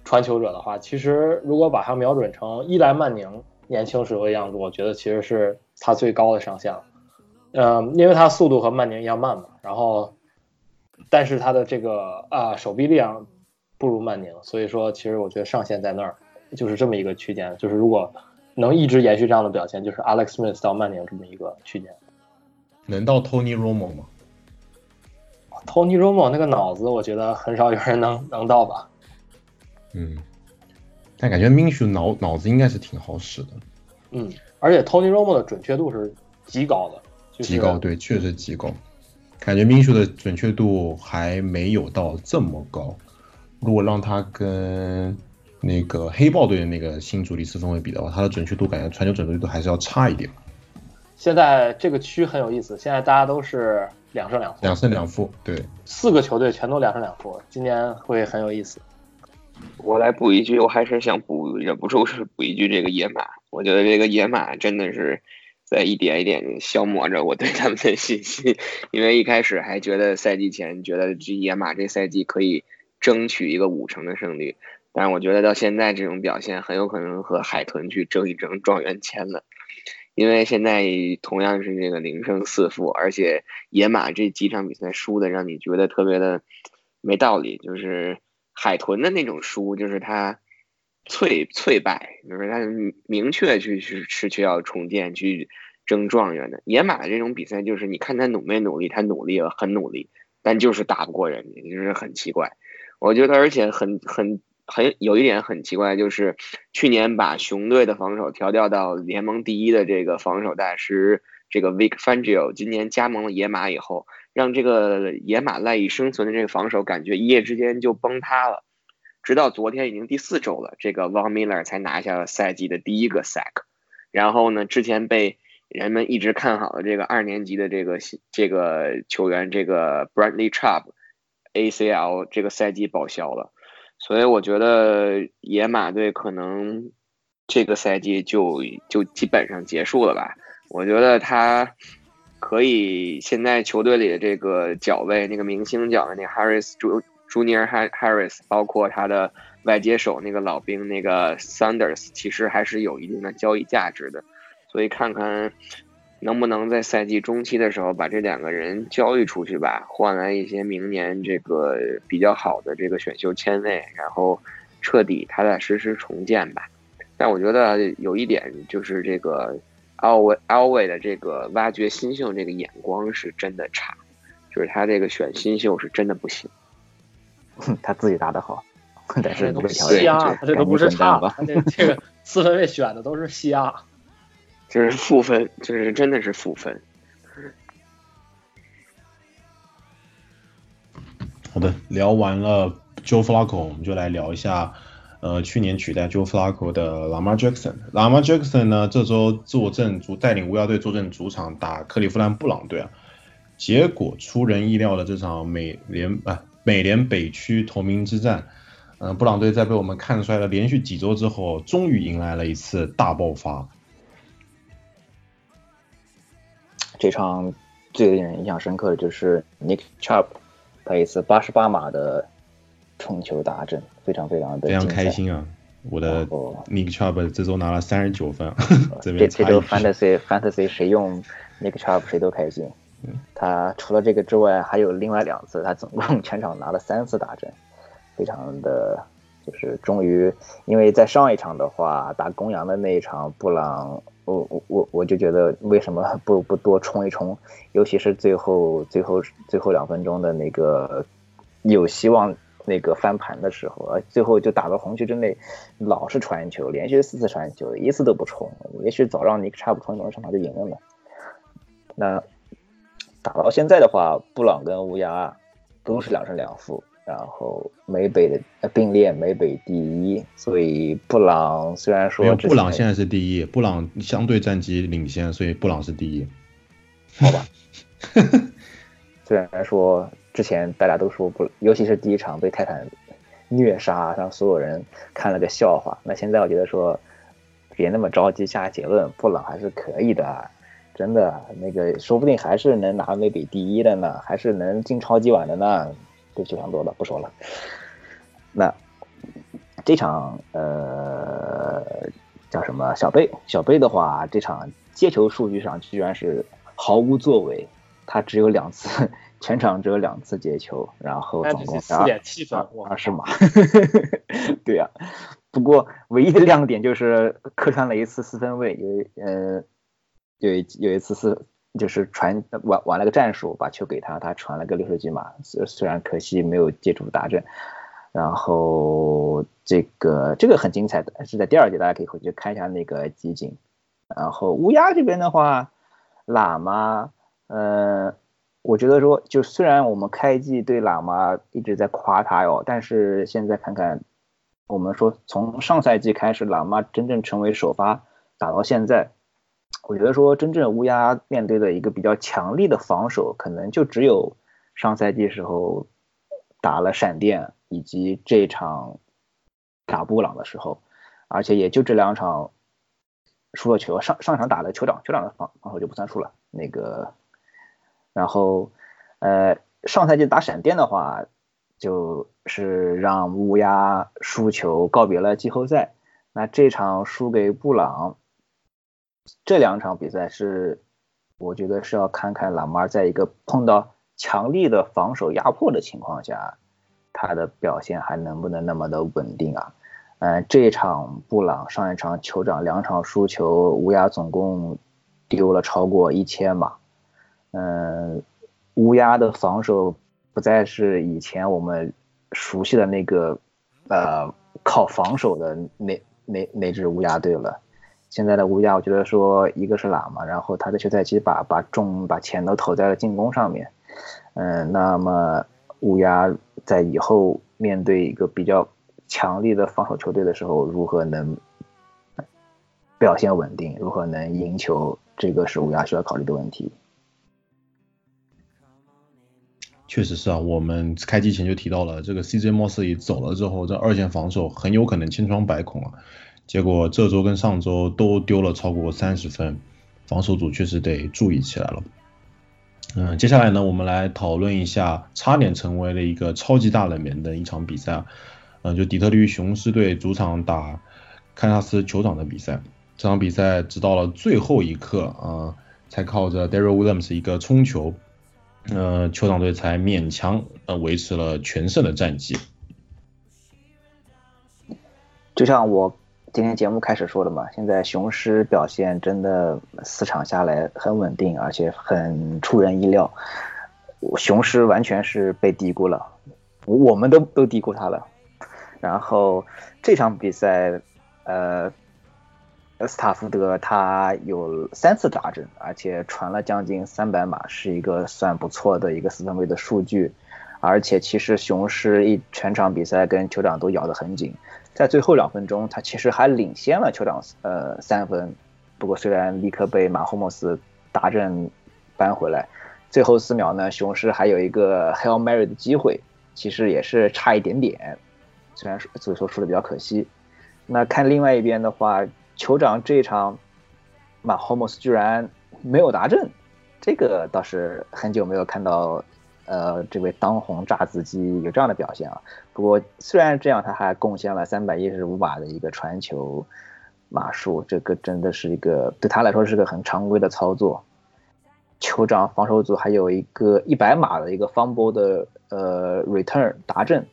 传球者的话，其实如果把它瞄准成伊莱曼宁年轻时候的样子，我觉得其实是他最高的上限了。嗯，因为他速度和曼宁一样慢嘛，然后但是他的这个啊手臂力量不如曼宁，所以说其实我觉得上限在那儿，就是这么一个区间。就是如果能一直延续这样的表现，就是 Alex Smith 到曼宁这么一个区间。能到 Tony Romo 吗？Tony Romo 那个脑子，我觉得很少有人能能到吧。嗯，但感觉 Minshew 脑脑子应该是挺好使的。嗯，而且 Tony Romo 的准确度是极高的，极高，对，确实极高。感觉 Minshew 的准确度还没有到这么高。如果让他跟那个黑豹队的那个新主力四分卫比的话，他的准确度感觉传球准确度还是要差一点。现在这个区很有意思，现在大家都是。两胜两负，两胜两负，对，四个球队全都两胜两负，今年会很有意思。我来补一句，我还是想补，忍不住是补一句这个野马。我觉得这个野马真的是在一点一点消磨着我对他们的信心，因为一开始还觉得赛季前觉得这野马这赛季可以争取一个五成的胜率，但是我觉得到现在这种表现很有可能和海豚去争一争状元签了。因为现在同样是这个零胜四负，而且野马这几场比赛输的让你觉得特别的没道理，就是海豚的那种输，就是他脆脆败，就是他明确去是是需要重建去争状元的。野马这种比赛就是你看他努没努力，他努力了，很努力，但就是打不过人家，就是很奇怪。我觉得而且很很。很有一点很奇怪，就是去年把熊队的防守调调到联盟第一的这个防守大师这个 Vic Fangio，今年加盟了野马以后，让这个野马赖以生存的这个防守感觉一夜之间就崩塌了。直到昨天已经第四周了，这个 Von Miller 才拿下了赛季的第一个 sack。然后呢，之前被人们一直看好的这个二年级的这个这个球员这个 Bradley Chubb ACL 这个赛季报销了。所以我觉得野马队可能这个赛季就就基本上结束了吧。我觉得他可以现在球队里的这个角位，那个明星角的那 Harris Junior Harris，包括他的外接手那个老兵那个 Sanders，其实还是有一定的交易价值的。所以看看。能不能在赛季中期的时候把这两个人交易出去吧，换来一些明年这个比较好的这个选秀签位，然后彻底踏踏实实重建吧。但我觉得有一点就是这个奥维奥维的这个挖掘新秀这个眼光是真的差，就是他这个选新秀是真的不行。他自己打得好，但是不瞎，这都不是差，这这个四分卫选的都是瞎。就是负分，就是真的是负分。好的，聊完了 Joe Flacco，我们就来聊一下，呃，去年取代 Joe Flacco 的 Lamar Jackson。Lamar Jackson 呢，这周坐镇主带领乌鸦队坐镇主场打克利夫兰布朗队啊，结果出人意料的这场美联啊美联北区头名之战，嗯，布朗队在被我们看衰了连续几周之后，终于迎来了一次大爆发。这场最令人印象深刻的就是 Nick Chubb，他一次八十八码的冲球达阵，非常非常的非常开心啊！我的 Nick Chubb 这周拿了三十九分，这这周 Fantasy Fantasy 谁用 Nick Chubb 谁都开心。他除了这个之外，还有另外两次，他总共 全场拿了三次达阵，非常的就是终于，因为在上一场的话打公羊的那一场，布朗。我我我我就觉得为什么不不多冲一冲，尤其是最后最后最后两分钟的那个有希望那个翻盘的时候，最后就打到红区之内，老是传球，连续四次传球，一次都不冲，也许早让尼克差不冲一冲，上场就赢了呢。那打到现在的话，布朗跟乌鸦都是两胜两负。然后美北的并列美北第一，所以布朗虽然说布朗现在是第一，布朗相对战绩领先，所以布朗是第一，好吧。虽然说之前大家都说不，尤其是第一场被泰坦虐杀，让所有人看了个笑话。那现在我觉得说别那么着急下结论，布朗还是可以的，真的那个说不定还是能拿美北第一的呢，还是能进超级碗的呢。对，就想多了，不说了。那这场呃叫什么？小贝，小贝的话，这场接球数据上居然是毫无作为，他只有两次，全场只有两次接球，然后总共四点七分，二十码。对呀，不过唯一的亮点就是客串了一次四分卫，有呃有一有一次是。就是传玩玩了个战术，把球给他，他传了个六十几码，虽虽然可惜没有接住达阵。然后这个这个很精彩的是在第二节，大家可以回去看一下那个集锦。然后乌鸦这边的话，喇嘛，呃，我觉得说，就虽然我们开季对喇嘛一直在夸他哟，但是现在看看，我们说从上赛季开始，喇嘛真正成为首发打到现在。我觉得说，真正乌鸦面对的一个比较强力的防守，可能就只有上赛季时候打了闪电，以及这场打布朗的时候，而且也就这两场输了球。上上场打了酋长，酋长的防防守就不算数了。那个，然后呃，上赛季打闪电的话，就是让乌鸦输球，告别了季后赛。那这场输给布朗。这两场比赛是，我觉得是要看看拉马尔在一个碰到强力的防守压迫的情况下，他的表现还能不能那么的稳定啊？嗯，这一场布朗，上一场酋长，两场输球，乌鸦总共丢了超过一千码。嗯，乌鸦的防守不再是以前我们熟悉的那个，呃，靠防守的那那那支乌鸦队了。现在的乌鸦，我觉得说一个是喇嘛，然后他的休赛期把把重把钱都投在了进攻上面。嗯，那么乌鸦在以后面对一个比较强力的防守球队的时候，如何能表现稳定，如何能赢球，这个是乌鸦需要考虑的问题。确实是啊，我们开机前就提到了，这个 CJ 莫斯一走了之后，这二线防守很有可能千疮百孔啊。结果这周跟上周都丢了超过三十分，防守组确实得注意起来了。嗯，接下来呢，我们来讨论一下差点成为了一个超级大冷门的一场比赛，嗯，就底特律雄狮队主场打堪萨斯酋长的比赛。这场比赛直到了最后一刻啊，才靠着 Daryl Williams 一个冲球。呃，酋长队才勉强呃维持了全胜的战绩。就像我今天节目开始说的嘛，现在雄狮表现真的四场下来很稳定，而且很出人意料。雄狮完全是被低估了，我们都都低估他了。然后这场比赛，呃。斯塔福德他有三次打针，而且传了将近三百码，是一个算不错的一个四分卫的数据。而且其实雄狮一全场比赛跟酋长都咬得很紧，在最后两分钟他其实还领先了酋长呃三分。不过虽然立刻被马霍莫斯达阵扳回来，最后四秒呢雄狮还有一个 Hail Mary 的机会，其实也是差一点点，虽然所以说输的比较可惜。那看另外一边的话。酋长这一场，马霍莫斯居然没有达阵，这个倒是很久没有看到，呃，这位当红炸子鸡有这样的表现啊。不过虽然这样，他还贡献了三百一十五码的一个传球码数，这个真的是一个对他来说是个很常规的操作。酋长防守组还有一个一百码的一个方波的呃 return 达阵。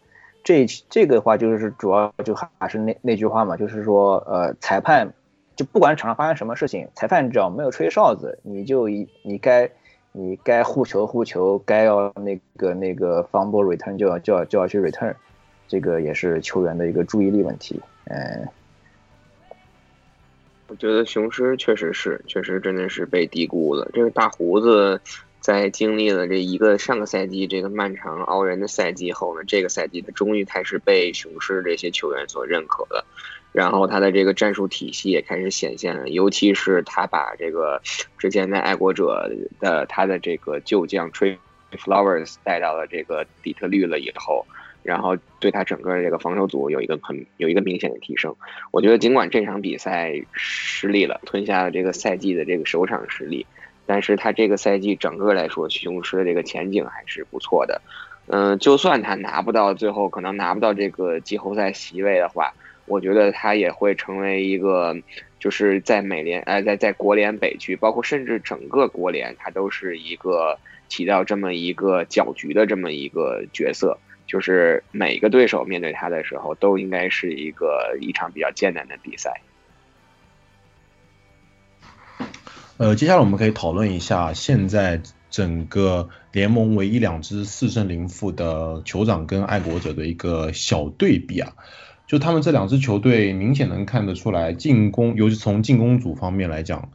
这这个的话就是主要就还是那那句话嘛，就是说呃裁判就不管场上发生什么事情，裁判只要没有吹哨子，你就一你该你该护球护球，该要那个那个方波 return 就要就要就要去 return，这个也是球员的一个注意力问题。嗯，我觉得雄狮确实是确实真的是被低估了，这个大胡子。在经历了这一个上个赛季这个漫长熬人的赛季后呢，这个赛季他终于开始被雄狮这些球员所认可了，然后他的这个战术体系也开始显现了，尤其是他把这个之前在爱国者的他的这个旧将 Trey Flowers 带到了这个底特律了以后，然后对他整个这个防守组有一个很有一个明显的提升。我觉得尽管这场比赛失利了，吞下了这个赛季的这个首场失利。但是他这个赛季整个来说，雄狮的这个前景还是不错的。嗯，就算他拿不到最后可能拿不到这个季后赛席位的话，我觉得他也会成为一个，就是在美联，呃，在在国联北区，包括甚至整个国联，他都是一个起到这么一个搅局的这么一个角色。就是每个对手面对他的时候，都应该是一个一场比较艰难的比赛。呃，接下来我们可以讨论一下现在整个联盟唯一两支四胜零负的酋长跟爱国者的一个小对比啊，就他们这两支球队明显能看得出来，进攻尤其从进攻组方面来讲，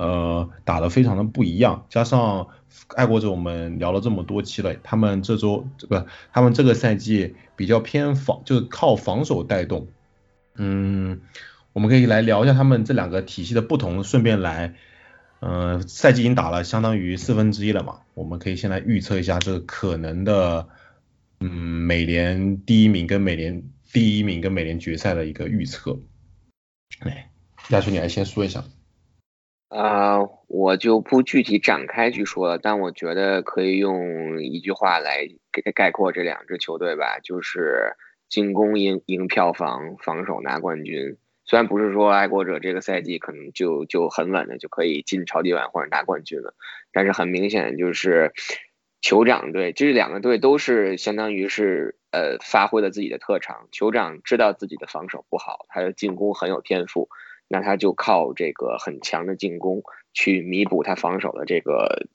呃，打得非常的不一样。加上爱国者我们聊了这么多期了，他们这周这个他们这个赛季比较偏防，就是靠防守带动。嗯，我们可以来聊一下他们这两个体系的不同，顺便来。呃，赛季已经打了相当于四分之一了嘛，我们可以先来预测一下这个可能的，嗯，美联第一名跟美联第一名跟美联决赛的一个预测。来，亚叔你来先说一下。啊，我就不具体展开去说了，但我觉得可以用一句话来概概括这两支球队吧，就是进攻赢赢票房，防守拿冠军。虽然不是说爱国者这个赛季可能就就很稳的就可以进超级碗或者拿冠军了，但是很明显就是酋长队这两个队都是相当于是呃发挥了自己的特长。酋长知道自己的防守不好，他的进攻很有天赋，那他就靠这个很强的进攻去弥补他防守的这个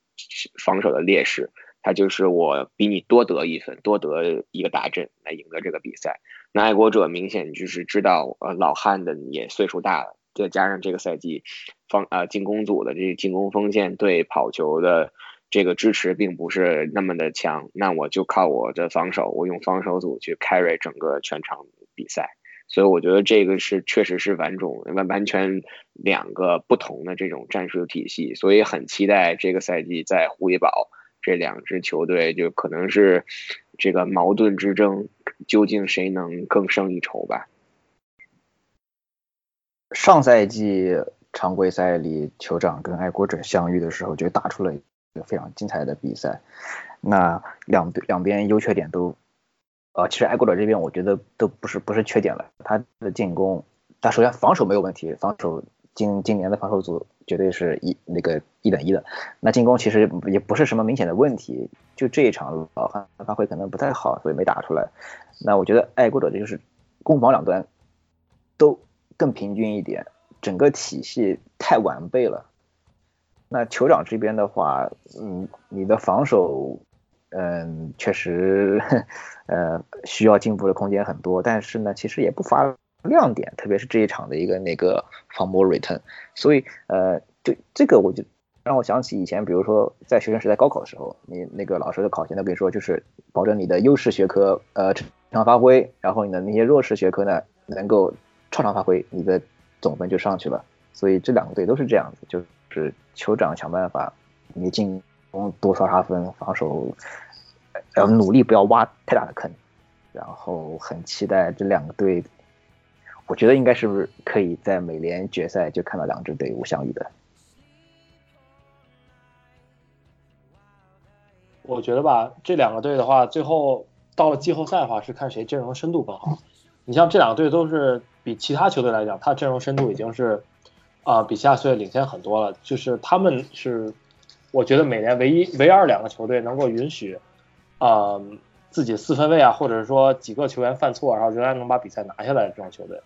防守的劣势。他就是我比你多得一分，多得一个大阵来赢得这个比赛。那爱国者明显就是知道，呃，老汉的也岁数大了，再加上这个赛季防呃进攻组的这进攻锋线对跑球的这个支持并不是那么的强，那我就靠我的防守，我用防守组去 carry 整个全场比赛。所以我觉得这个是确实是完种完完全两个不同的这种战术体系，所以很期待这个赛季在狐狸堡。这两支球队就可能是这个矛盾之争，究竟谁能更胜一筹吧？上赛季常规赛里，酋长跟爱国者相遇的时候，就打出了一个非常精彩的比赛。那两队两边优缺点都，呃，其实爱国者这边我觉得都不是不是缺点了，他的进攻，他首先防守没有问题，防守。今今年的防守组绝对是一那个一等一的，那进攻其实也不是什么明显的问题，就这一场老汉发挥可能不太好，所以没打出来。那我觉得爱国者就是攻防两端都更平均一点，整个体系太完备了。那酋长这边的话，嗯，你的防守，嗯，确实，呃，需要进步的空间很多，但是呢，其实也不乏。亮点，特别是这一场的一个那个防波 return，所以呃，对这个我就让我想起以前，比如说在学生时代高考的时候，你那个老师的考前都跟你说，就是保证你的优势学科呃正常发挥，然后你的那些弱势学科呢能够超常发挥，你的总分就上去了。所以这两个队都是这样子，就是酋长想办法你进攻多刷刷分，防守要努力不要挖太大的坑，然后很期待这两个队。我觉得应该是不是可以在美联决赛就看到两支队伍相遇的？我觉得吧，这两个队的话，最后到了季后赛的话，是看谁阵容深度更好。你像这两个队都是比其他球队来讲，他阵容深度已经是啊比其他球队领先很多了。就是他们是，我觉得每年唯一唯二两个球队能够允许啊自己四分卫啊，或者是说几个球员犯错，然后仍然能把比赛拿下来这种球队。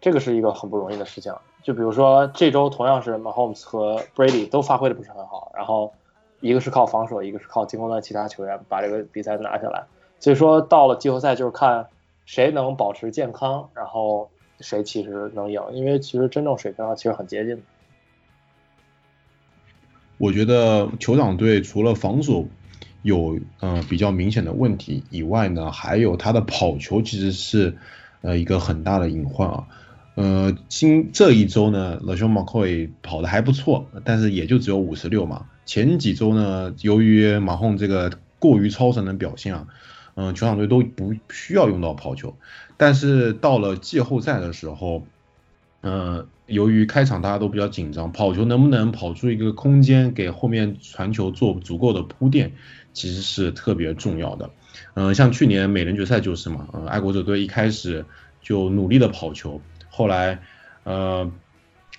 这个是一个很不容易的事情。就比如说这周同样是 Mahomes 和 Brady 都发挥的不是很好，然后一个是靠防守，一个是靠进攻端其他球员把这个比赛拿下来。所以说到了季后赛就是看谁能保持健康，然后谁其实能赢，因为其实真正水平上其实很接近。我觉得酋长队除了防守有呃比较明显的问题以外呢，还有他的跑球其实是呃一个很大的隐患啊。呃，今这一周呢，老兄马库伊跑的还不错，但是也就只有五十六嘛。前几周呢，由于马洪这个过于超神的表现啊，嗯，球场队都不需要用到跑球。但是到了季后赛的时候，嗯，由于开场大家都比较紧张，跑球能不能跑出一个空间给后面传球做足够的铺垫，其实是特别重要的。嗯，像去年美联决赛就是嘛，嗯，爱国者队一开始就努力的跑球。后来，呃，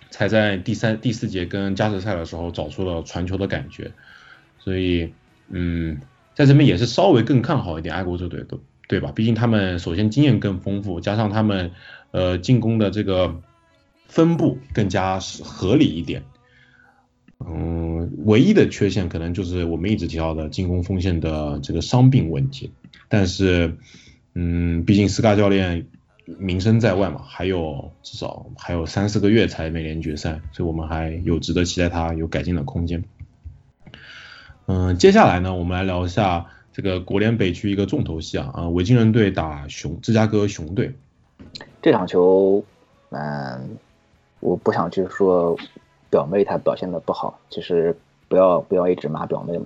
才在第三、第四节跟加时赛的时候找出了传球的感觉，所以，嗯，在这边也是稍微更看好一点爱国者队的，对吧？毕竟他们首先经验更丰富，加上他们呃进攻的这个分布更加合理一点。嗯，唯一的缺陷可能就是我们一直提到的进攻锋线的这个伤病问题，但是，嗯，毕竟斯卡教练。名声在外嘛，还有至少还有三四个月才美联决赛，所以我们还有值得期待他有改进的空间。嗯，接下来呢，我们来聊一下这个国联北区一个重头戏啊，啊，维京人队打熊芝加哥熊队。这场球，嗯，我不想去说表妹她表现的不好，其实不要不要一直骂表妹嘛。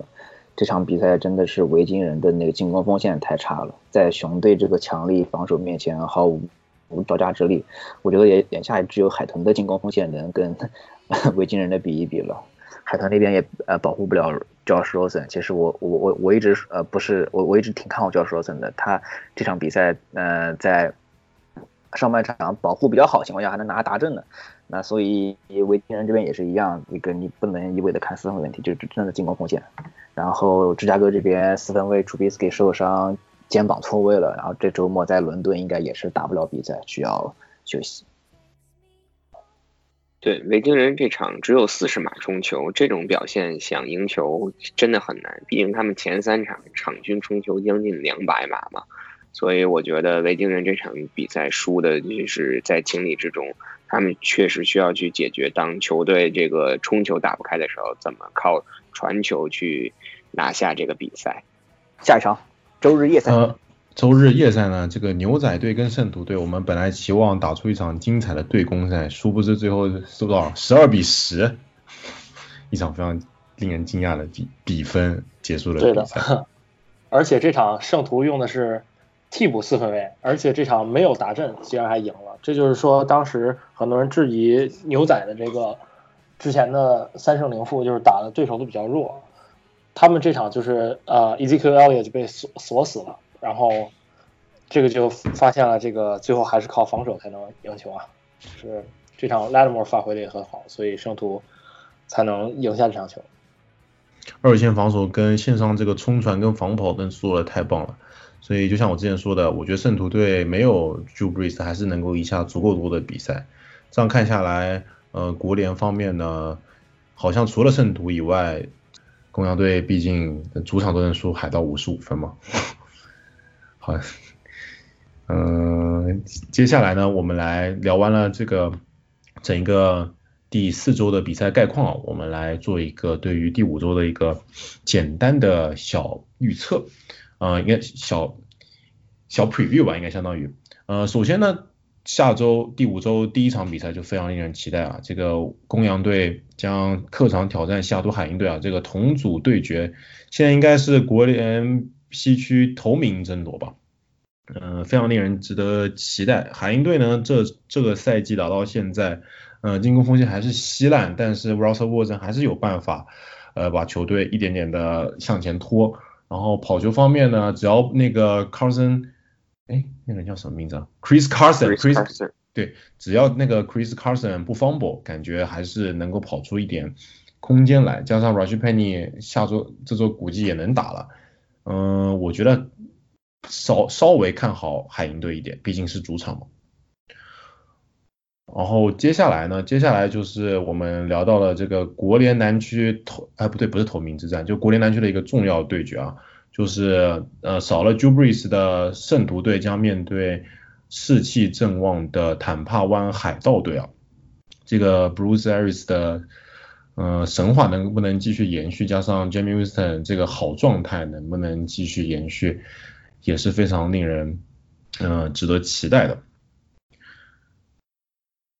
这场比赛真的是维京人的那个进攻锋线太差了，在熊队这个强力防守面前毫无无招架之力。我觉得也眼下也只有海豚的进攻锋线能跟 维京人的比一比了。海豚那边也呃保护不了 Josh Rosen。其实我我我我一直呃不是我我一直挺看好 Josh Rosen 的。他这场比赛呃在上半场保护比较好情况下还能拿达阵的。那所以维京人这边也是一样，一个你不能一味的看四分问题，就是真正的进攻贡献。然后芝加哥这边四分卫楚比斯给受伤，肩膀错位了，然后这周末在伦敦应该也是打不了比赛，需要休息。对，维京人这场只有四十码冲球，这种表现想赢球真的很难，毕竟他们前三场场均冲球将近两百码嘛。所以我觉得维京人这场比赛输的就是在情理之中，他们确实需要去解决，当球队这个冲球打不开的时候，怎么靠传球去拿下这个比赛。下一场周日夜赛，呃，周日夜赛呢，这个牛仔队跟圣徒队，我们本来期望打出一场精彩的对攻赛，殊不知最后是多少？十二比十，一场非常令人惊讶的比比分结束了比赛。而且这场圣徒用的是。替补四分卫，而且这场没有达阵，竟然还赢了。这就是说，当时很多人质疑牛仔的这个之前的三胜零负，就是打的对手都比较弱。他们这场就是呃，Ezekiel Elliott 就被锁锁死了，然后这个就发现了这个最后还是靠防守才能赢球啊。是这场 Latimore 发挥的也很好，所以圣徒才能赢下这场球。二线防守跟线上这个冲传跟防跑都做的太棒了。所以就像我之前说的，我觉得圣徒队没有 Drew Brees 还是能够赢下足够多的比赛。这样看下来，呃，国联方面呢，好像除了圣徒以外，公羊队毕竟主场都能输海盗五十五分嘛。好，嗯，接下来呢，我们来聊完了这个整一个第四周的比赛概况，我们来做一个对于第五周的一个简单的小预测。呃，应该小小 preview 吧，应该相当于，呃，首先呢，下周第五周第一场比赛就非常令人期待啊，这个公羊队将客场挑战夏都海鹰队啊，这个同组对决，现在应该是国联西区头名争夺吧，嗯，非常令人值得期待。海鹰队呢，这这个赛季打到现在，呃，进攻锋线还是稀烂，但是 Russell Wilson 还是有办法，呃，把球队一点点的向前拖。然后跑球方面呢，只要那个 Carson，哎，那个叫什么名字啊？Chris Carson，Chris，对，只要那个 Chris Carson 不 fumble，感觉还是能够跑出一点空间来。加上 Rush Penny 下周这周估计也能打了，嗯，我觉得稍稍微看好海鹰队一点，毕竟是主场嘛。然后接下来呢？接下来就是我们聊到了这个国联南区头，哎不对，不是头名之战，就国联南区的一个重要对决啊，就是呃少了 j u b r i s 的圣徒队将面对士气正旺的坦帕湾海盗队啊。这个 Bruce Arians 的呃神话能不能继续延续？加上 Jamie Winston 这个好状态能不能继续延续，也是非常令人嗯值得期待的。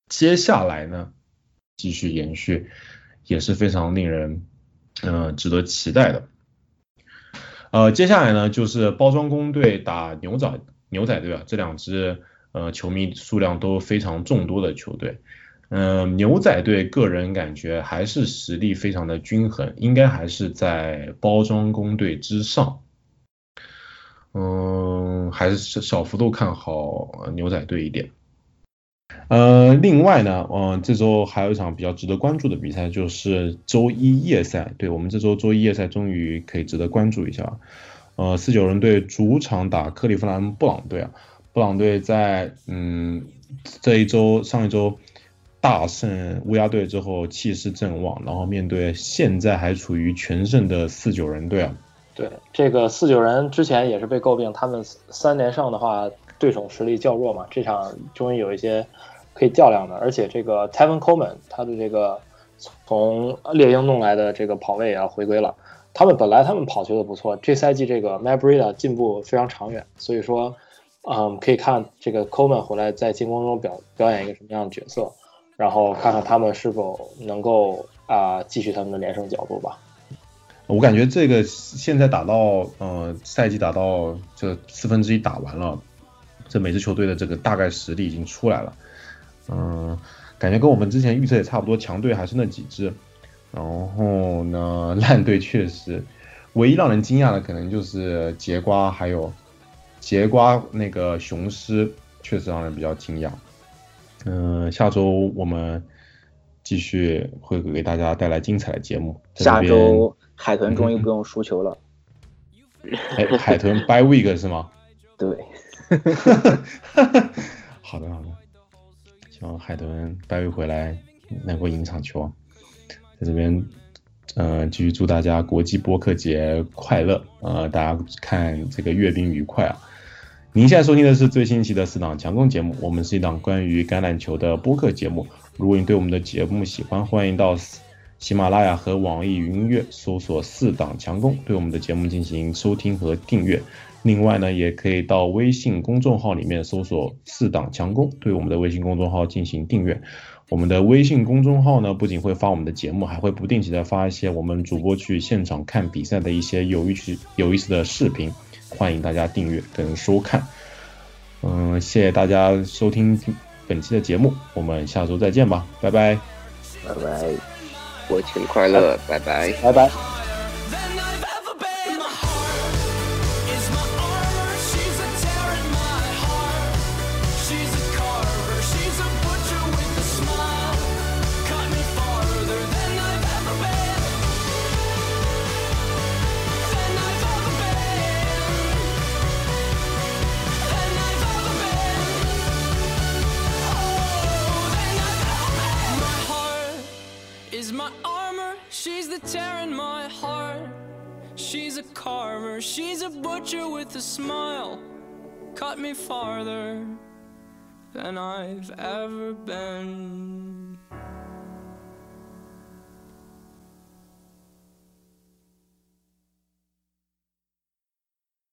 接下来呢，继续延续也是非常令人嗯值得期待的。呃，接下来呢就是包装工队打牛仔牛仔队啊，这两支呃球迷数量都非常众多的球队。嗯，牛仔队个人感觉还是实力非常的均衡，应该还是在包装工队之上。嗯，还是小幅度看好牛仔队一点。呃，另外呢，嗯，这周还有一场比较值得关注的比赛，就是周一夜赛。对我们这周周一夜赛终于可以值得关注一下。呃，四九人队主场打克利夫兰布朗队啊，布朗队在嗯这一周上一周大胜乌鸦队之后气势正旺，然后面对现在还处于全胜的四九人队啊。对，这个四九人之前也是被诟病，他们三连胜的话。对手实力较弱嘛，这场终于有一些可以较量的，而且这个 Tevin Coleman 他的这个从猎鹰弄来的这个跑位也要回归了。他们本来他们跑球的不错，这赛季这个 m a b r i d a 进步非常长远，所以说，嗯，可以看这个 Coleman 回来在进攻中表表演一个什么样的角色，然后看看他们是否能够啊继续他们的连胜脚步吧。我感觉这个现在打到呃赛季打到这四分之一打完了。这每支球队的这个大概实力已经出来了，嗯，感觉跟我们之前预测也差不多，强队还是那几支，然后呢，烂队确实，唯一让人惊讶的可能就是节瓜还有节瓜那个雄狮确实让人比较惊讶。嗯、下周我们继续会给大家带来精彩的节目。下周海豚终于不用输球了。哎，海豚 by week 是吗？对，好的好的，希望海豚 by week 回来能够赢场球。在这边，呃，继续祝大家国际播客节快乐，呃，大家看这个阅兵愉快啊。您现在收听的是最新一期的四档强攻节目，我们是一档关于橄榄球的播客节目。如果你对我们的节目喜欢，欢迎到喜马拉雅和网易云音乐搜索“四档强攻”，对我们的节目进行收听和订阅。另外呢，也可以到微信公众号里面搜索“四档强攻”，对我们的微信公众号进行订阅。我们的微信公众号呢，不仅会发我们的节目，还会不定期的发一些我们主播去现场看比赛的一些有意思、有意思的视频，欢迎大家订阅跟收看。嗯，谢谢大家收听本期的节目，我们下周再见吧，拜拜。拜拜。国庆快乐，拜拜。拜拜。Me farther than I've ever been.